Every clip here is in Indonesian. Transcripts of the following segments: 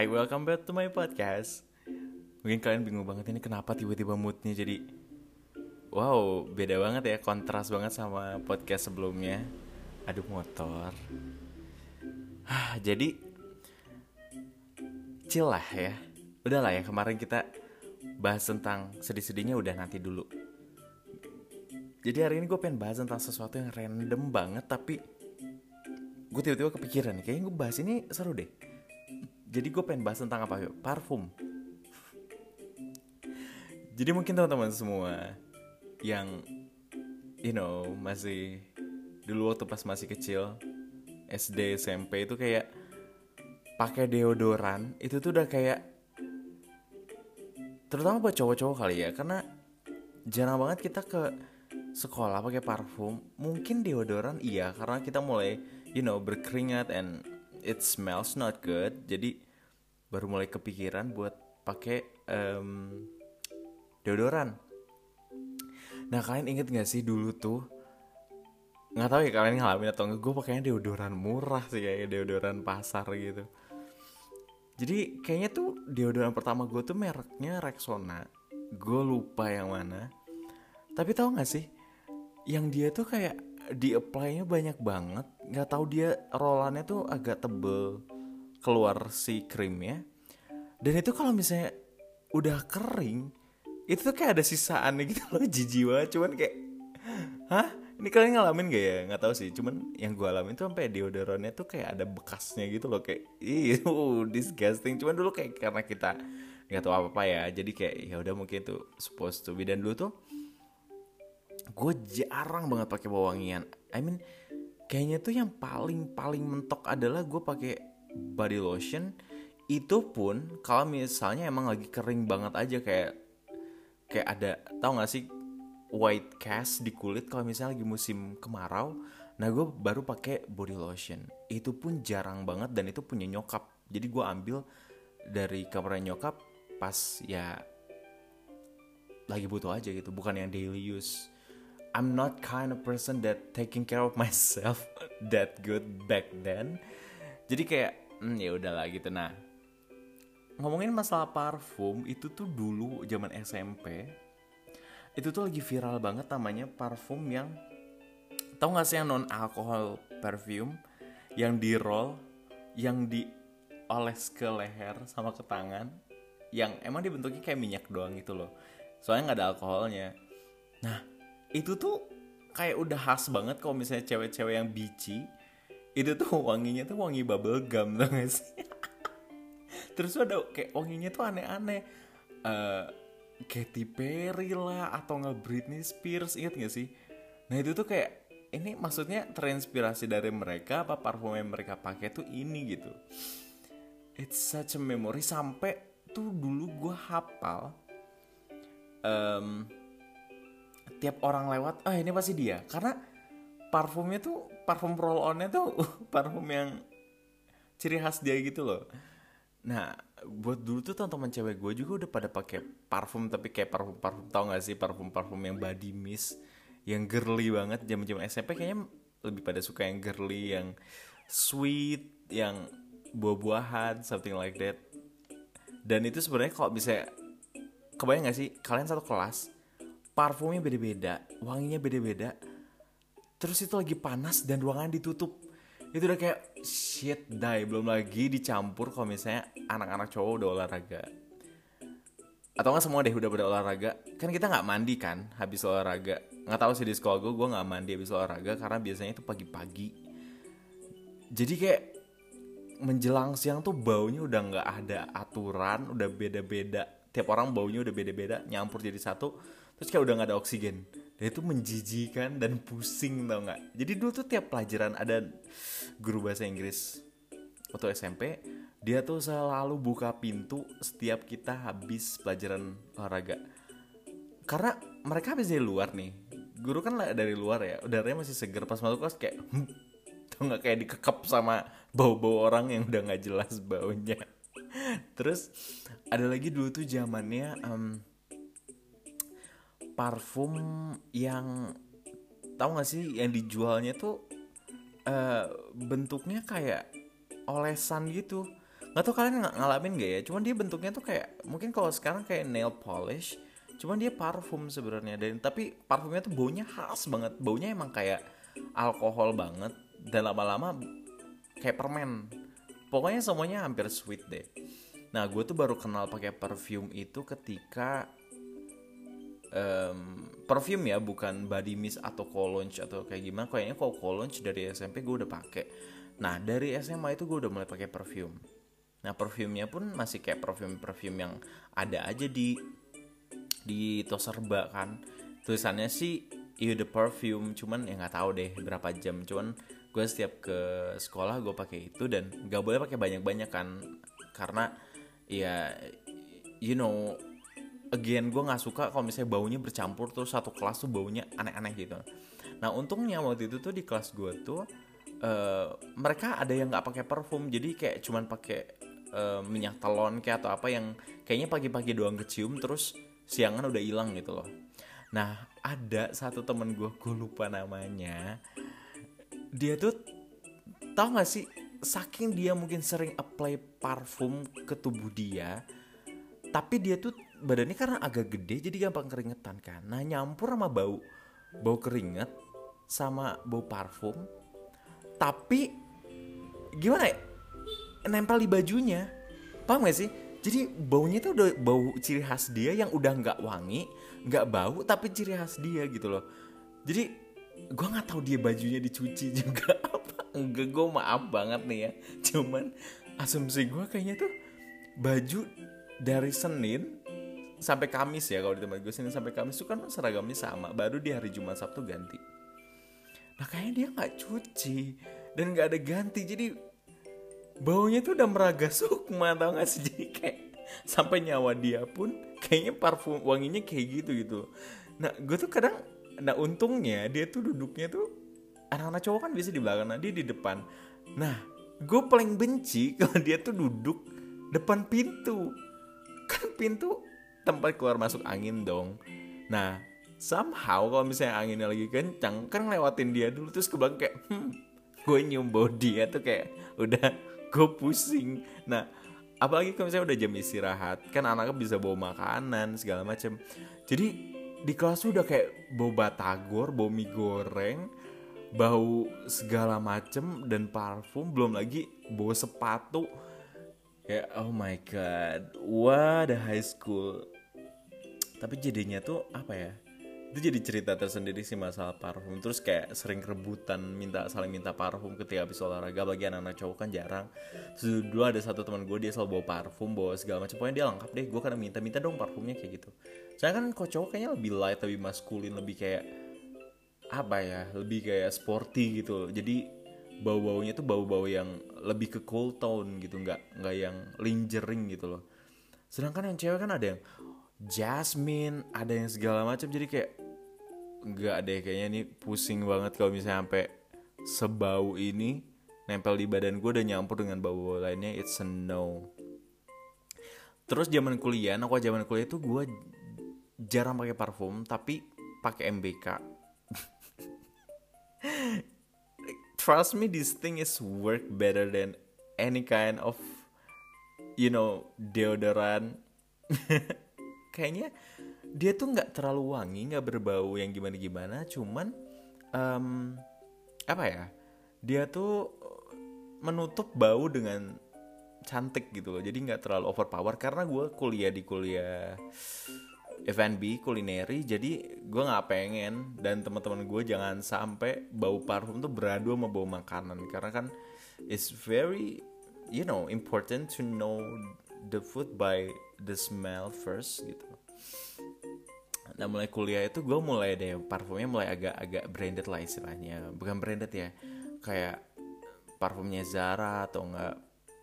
Hai, welcome back to my podcast. Mungkin kalian bingung banget ini kenapa tiba-tiba moodnya jadi Wow, beda banget ya, kontras banget sama podcast sebelumnya. Aduh motor. Hah, jadi chill lah ya. Udah lah ya, kemarin kita bahas tentang sedih-sedihnya udah nanti dulu. Jadi hari ini gue pengen bahas tentang sesuatu yang random banget tapi gue tiba-tiba kepikiran kayaknya gue bahas ini seru deh. Jadi gue pengen bahas tentang apa yuk? Parfum. Jadi mungkin teman-teman semua yang you know masih dulu waktu pas masih kecil SD SMP itu kayak pakai deodoran itu tuh udah kayak terutama buat cowok-cowok kali ya karena jarang banget kita ke sekolah pakai parfum mungkin deodoran iya karena kita mulai you know berkeringat and it smells not good. Jadi baru mulai kepikiran buat pakai um, deodoran. Nah kalian inget gak sih dulu tuh? Nggak tahu ya kalian ngalamin atau enggak gue pakainya deodoran murah sih kayak deodoran pasar gitu. Jadi kayaknya tuh deodoran pertama gue tuh mereknya Rexona. Gue lupa yang mana. Tapi tahu nggak sih yang dia tuh kayak di apply-nya banyak banget. Nggak tahu dia rollannya tuh agak tebel keluar si krimnya. Dan itu kalau misalnya udah kering itu tuh kayak ada sisaan gitu loh jijik banget cuman kayak hah? Ini kalian ngalamin gak ya? Nggak tahu sih. Cuman yang gue alamin tuh sampai deodorannya tuh kayak ada bekasnya gitu loh. Kayak ih disgusting. Cuman dulu kayak karena kita nggak tahu apa apa ya. Jadi kayak ya udah mungkin itu supposed to be. Dan dulu tuh gue jarang banget pakai bau wangian. I mean kayaknya tuh yang paling paling mentok adalah gue pakai body lotion. Itu pun kalau misalnya emang lagi kering banget aja kayak kayak ada tau gak sih white cast di kulit kalau misalnya lagi musim kemarau. Nah gue baru pakai body lotion. Itu pun jarang banget dan itu punya nyokap. Jadi gue ambil dari kamarnya nyokap pas ya lagi butuh aja gitu bukan yang daily use I'm not kind of person that taking care of myself that good back then. Jadi kayak hmm, ya udahlah gitu. Nah ngomongin masalah parfum itu tuh dulu zaman SMP itu tuh lagi viral banget namanya parfum yang tau gak sih yang non alkohol perfume? Yang di roll yang dioles ke leher sama ke tangan yang emang dibentuknya kayak minyak doang gitu loh. Soalnya nggak ada alkoholnya. Nah itu tuh kayak udah khas banget kalau misalnya cewek-cewek yang bici itu tuh wanginya tuh wangi bubble gum tau gak sih? Terus ada kayak wanginya tuh aneh-aneh. Uh, Katy Perry lah atau nggak Britney Spears inget gak sih? Nah itu tuh kayak ini maksudnya terinspirasi dari mereka apa parfum yang mereka pakai tuh ini gitu. It's such a memory. Sampai tuh dulu gue hafal um, tiap orang lewat ah ini pasti dia. Karena parfumnya tuh parfum roll onnya tuh parfum yang ciri khas dia gitu loh. Nah, buat dulu tuh teman-teman cewek gue juga udah pada pakai parfum tapi kayak parfum parfum tau gak sih parfum parfum yang body mist yang girly banget zaman zaman SMP kayaknya lebih pada suka yang girly yang sweet yang buah-buahan something like that. Dan itu sebenarnya kalau bisa kebayang gak sih kalian satu kelas parfumnya beda-beda wanginya beda-beda. Terus itu lagi panas dan ruangan ditutup. Itu udah kayak shit die belum lagi dicampur kalau misalnya anak-anak cowok udah olahraga. Atau nggak semua deh udah pada olahraga. Kan kita nggak mandi kan habis olahraga. Nggak tahu sih di sekolah gue gue nggak mandi habis olahraga karena biasanya itu pagi-pagi. Jadi kayak menjelang siang tuh baunya udah nggak ada aturan udah beda-beda. Tiap orang baunya udah beda-beda nyampur jadi satu terus kayak udah nggak ada oksigen. Dan itu menjijikan dan pusing tau nggak? Jadi dulu tuh tiap pelajaran ada guru bahasa Inggris. Waktu SMP dia tuh selalu buka pintu setiap kita habis pelajaran olahraga. Karena mereka habis dari luar nih. Guru kan dari luar ya udaranya masih seger. Pas masuk kelas kayak tuh nggak? Kayak dikekep sama bau-bau orang yang udah nggak jelas baunya. Terus ada lagi dulu tuh zamannya um, parfum yang tahu gak sih yang dijualnya tuh uh, bentuknya kayak olesan gitu. Nggak tau kalian ng ngalamin gak ya? Cuman dia bentuknya tuh kayak mungkin kalau sekarang kayak nail polish cuman dia parfum sebenarnya. Dan tapi parfumnya tuh baunya khas banget. Baunya emang kayak alkohol banget. Dan lama-lama kayak permen. Pokoknya semuanya hampir sweet deh. Nah gue tuh baru kenal pakai perfume itu ketika um, perfume ya bukan body mist atau cologne atau kayak gimana. Kayaknya kalau cologne dari SMP gue udah pakai. Nah dari SMA itu gue udah mulai pakai perfume. Nah perfumenya pun masih kayak perfume perfume yang ada aja di di toserba kan. Tulisannya sih you the perfume. Cuman ya nggak tahu deh berapa jam. Cuman gue setiap ke sekolah gue pakai itu dan nggak boleh pakai banyak banyak kan. Karena ya you know again gue nggak suka kalau misalnya baunya bercampur terus satu kelas tuh baunya aneh-aneh gitu. Nah untungnya waktu itu tuh di kelas gue tuh uh, mereka ada yang nggak pakai parfum jadi kayak cuman pakai uh, minyak telon kayak atau apa yang kayaknya pagi-pagi doang kecium terus siangan udah hilang gitu loh. Nah ada satu temen gue gue lupa namanya dia tuh tau gak sih saking dia mungkin sering apply parfum ke tubuh dia tapi dia tuh badannya karena agak gede jadi gampang keringetan kan? Nah nyampur sama bau bau keringet sama bau parfum tapi gimana ya? Nempel di bajunya. Paham gak sih? Jadi baunya tuh udah bau ciri khas dia yang udah nggak wangi nggak bau tapi ciri khas dia gitu loh. Jadi gue nggak tahu dia bajunya dicuci juga apa enggak. Gue maaf banget nih ya. Cuman asumsi gue kayaknya tuh baju dari Senin sampai Kamis ya kalau di tempat gue Senin sampai Kamis tuh kan seragamnya sama. Baru di hari Jumat Sabtu ganti. Nah kayaknya dia nggak cuci dan nggak ada ganti. Jadi baunya tuh udah meraga sukma tau gak sih? Jadi kayak sampai nyawa dia pun kayaknya parfum wanginya kayak gitu gitu nah gue tuh kadang nah untungnya dia tuh duduknya tuh anak-anak cowok kan bisa di belakang nah dia di depan. Nah gue paling benci kalau dia tuh duduk depan pintu. Kan pintu tempat keluar masuk angin dong. Nah somehow kalau misalnya anginnya lagi kencang kan ngelewatin dia dulu terus ke belakang kayak hmm, gue nyium dia tuh kayak udah gue pusing. Nah apalagi kalau misalnya udah jam istirahat kan anaknya bisa bawa makanan segala macam jadi di kelas udah kayak bau batagor bau mie goreng bau segala macem dan parfum belum lagi bau sepatu kayak oh my god what a high school. Tapi jadinya tuh apa ya? Itu jadi cerita tersendiri sih masalah parfum. Terus kayak sering rebutan minta saling minta parfum ketika habis olahraga. Bagi anak-anak cowok kan jarang. Terus dulu ada satu teman gue dia selalu bawa parfum bawa segala macam. Pokoknya dia lengkap deh. Gue kadang minta minta dong parfumnya kayak gitu. Saya kan kok cowok kayaknya lebih light lebih maskulin lebih kayak apa ya lebih kayak sporty gitu jadi bau-baunya tuh bau-bau yang lebih ke cool tone gitu nggak nggak yang lingering gitu loh. Sedangkan yang cewek kan ada yang jasmine ada yang segala macam jadi kayak nggak deh kayaknya ini pusing banget kalau misalnya sampai sebau ini nempel di badan gue dan nyampur dengan bau-bau lainnya it's a no. Terus zaman kuliah nah kalau zaman kuliah itu gue jarang pakai parfum tapi pakai MBK trust me this thing is work better than any kind of you know deodorant kayaknya dia tuh nggak terlalu wangi nggak berbau yang gimana gimana cuman um, apa ya dia tuh menutup bau dengan cantik gitu loh. Jadi nggak terlalu overpower karena gue kuliah di kuliah F&B kulineri jadi gue nggak pengen dan teman-teman gue jangan sampai bau parfum tuh beradu sama bau makanan karena kan it's very you know important to know the food by the smell first gitu. Nah mulai kuliah itu gue mulai deh parfumnya mulai agak-agak branded lah istilahnya. Bukan branded ya kayak parfumnya Zara atau enggak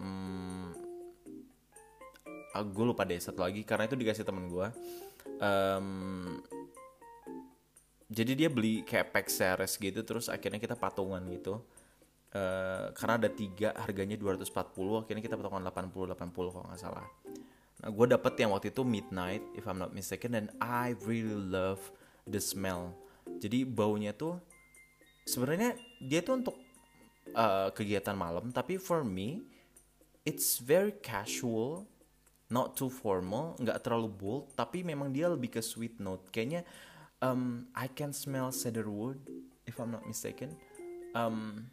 hmm, ah, gue lupa deh satu lagi karena itu dikasih temen gue um, jadi dia beli kayak pack series gitu terus akhirnya kita patungan gitu uh, karena ada tiga harganya 240 akhirnya kita patungan 80 80 kalau nggak salah Nah, gue dapet yang waktu itu Midnight, if I'm not mistaken, dan I really love the smell. Jadi baunya tuh sebenarnya dia tuh untuk uh, kegiatan malam, tapi for me it's very casual not too formal nggak terlalu bold tapi memang dia lebih ke sweet note. Kayaknya um, I can smell cedarwood if I'm not mistaken. Um,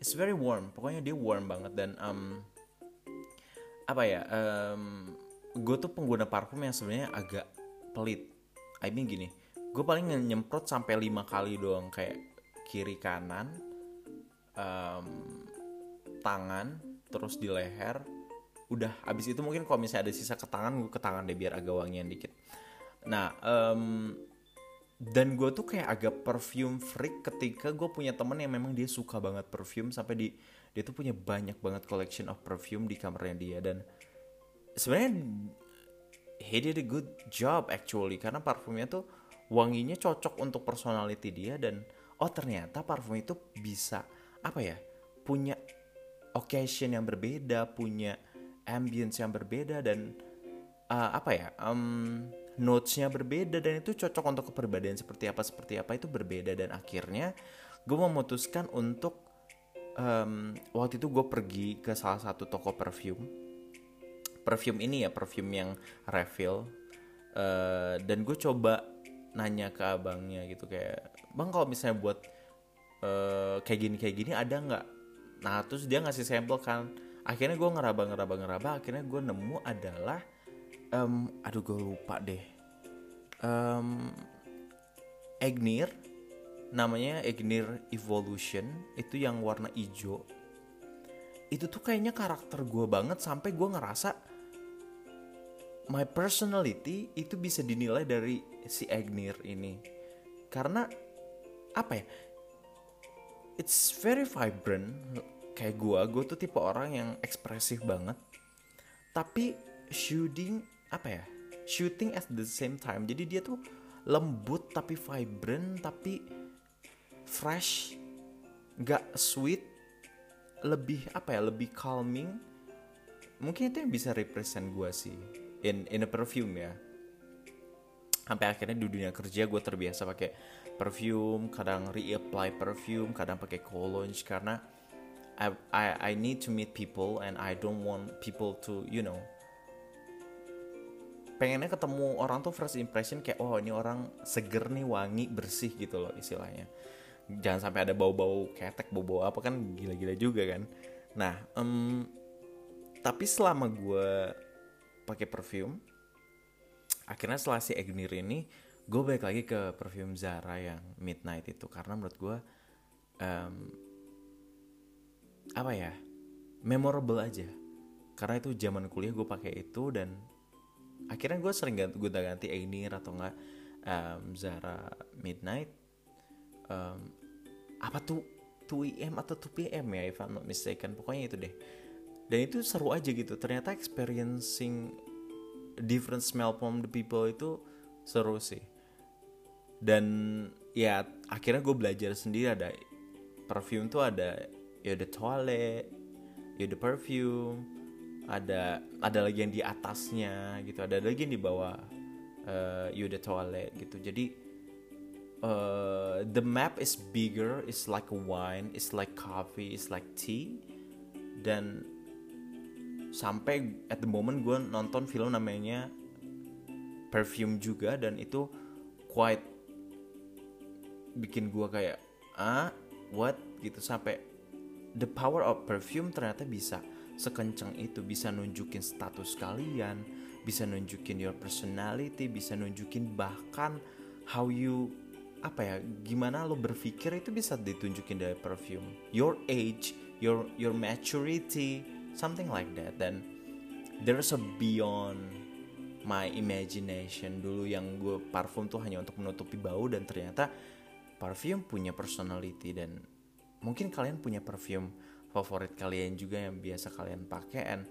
it's very warm. Pokoknya dia warm banget dan um, apa ya um, gue tuh pengguna parfum yang sebenarnya agak pelit. I mean gini gue paling nyemprot sampai lima kali doang kayak kiri kanan um, tangan terus di leher udah abis itu mungkin kalau misalnya ada sisa ke tangan gue ke tangan deh biar agak wangian dikit. Nah um, dan gue tuh kayak agak perfume freak ketika gue punya temen yang memang dia suka banget perfume sampai di dia tuh punya banyak banget collection of perfume di kamarnya dia. Dan sebenarnya he did a good job actually karena parfumnya tuh wanginya cocok untuk personality dia dan oh ternyata parfum itu bisa apa ya punya occasion yang berbeda punya ambience yang berbeda dan uh, apa ya um, notesnya berbeda dan itu cocok untuk kepribadian seperti apa seperti apa itu berbeda. Dan akhirnya gue memutuskan untuk um, waktu itu gue pergi ke salah satu toko perfume. Perfume ini ya perfume yang refill uh, dan gue coba nanya ke abangnya gitu kayak bang kalau misalnya buat uh, kayak gini kayak gini ada nggak? Nah terus dia ngasih sampel kan akhirnya gue ngeraba ngeraba ngeraba. Akhirnya gue nemu adalah um, aduh gue lupa deh. Um, Egnir. Namanya Egnir Evolution. Itu yang warna hijau. Itu tuh kayaknya karakter gue banget sampai gue ngerasa my personality itu bisa dinilai dari si Egnir ini. Karena apa ya it's very vibrant kayak gue gue tuh tipe orang yang ekspresif banget. Tapi shooting apa ya shooting at the same time. Jadi dia tuh lembut tapi vibrant tapi fresh nggak sweet lebih apa ya lebih calming. Mungkin itu yang bisa represent gue sih in in a perfume ya. Sampai akhirnya di dunia kerja gue terbiasa pakai perfume kadang reapply perfume kadang pakai cologne karena I, I need to meet people and I don't want people to you know. Pengennya ketemu orang tuh first impression kayak oh ini orang seger nih wangi bersih gitu loh istilahnya. Jangan sampai ada bau-bau ketek bau-bau apa kan gila-gila juga kan. Nah um, tapi selama gue pakai perfume akhirnya setelah si Egnir ini gue balik lagi ke perfume Zara yang Midnight itu. Karena menurut gue um, apa ya memorable aja. Karena itu zaman kuliah gue pakai itu dan akhirnya gue sering ganti gue ganti Ainir atau enggak um, Zara Midnight um, apa tuh 2 am atau 2 pm ya if I'm not mistaken. Pokoknya itu deh. Dan itu seru aja gitu. Ternyata experiencing different smell from the people itu seru sih. Dan ya akhirnya gue belajar sendiri. Ada perfume tuh ada ya the toilet ya the perfume ada ada lagi yang di atasnya gitu ada lagi yang di bawah uh, you the toilet gitu. Jadi uh, the map is bigger it's like wine it's like coffee it's like tea. Dan sampai at the moment gue nonton film namanya perfume juga dan itu quite bikin gue kayak ah what? gitu. Sampai the power of perfume ternyata bisa sekencang itu bisa nunjukin status kalian bisa nunjukin your personality bisa nunjukin bahkan how you apa ya gimana lo berpikir itu bisa ditunjukin dari perfume. Your age your your maturity something like that. Dan there's a beyond my imagination. Dulu yang gue parfum tuh hanya untuk menutupi bau dan ternyata parfum punya personality dan mungkin kalian punya perfume favorit kalian juga yang biasa kalian pakai and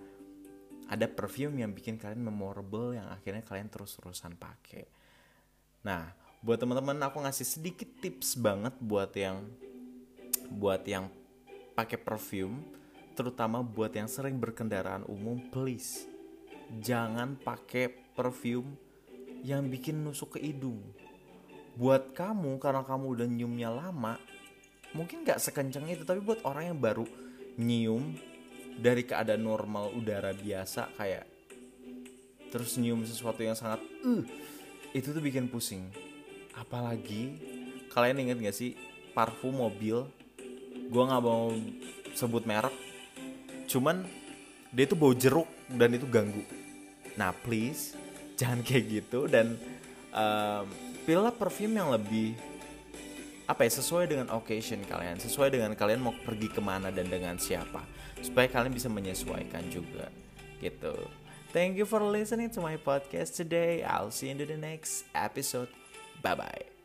ada perfume yang bikin kalian memorable yang akhirnya kalian terus-terusan pakai. Nah, buat teman-teman aku ngasih sedikit tips banget buat yang buat yang pakai perfume, terutama buat yang sering berkendaraan umum, please jangan pakai perfume yang bikin nusuk ke hidung. Buat kamu karena kamu udah nyiumnya lama, mungkin gak sekencang itu tapi buat orang yang baru nyium dari keadaan normal udara biasa kayak terus nyium sesuatu yang sangat uh itu tuh bikin pusing. Apalagi kalian inget gak sih parfum mobil? Gue nggak mau sebut merek cuman dia tuh bau jeruk dan itu ganggu. Nah please jangan kayak gitu dan um, pilihlah perfume yang lebih apa ya sesuai dengan occasion kalian sesuai dengan kalian mau pergi ke mana dan dengan siapa supaya kalian bisa menyesuaikan juga gitu. Thank you for listening to my podcast today. I'll see you in the next episode. Bye bye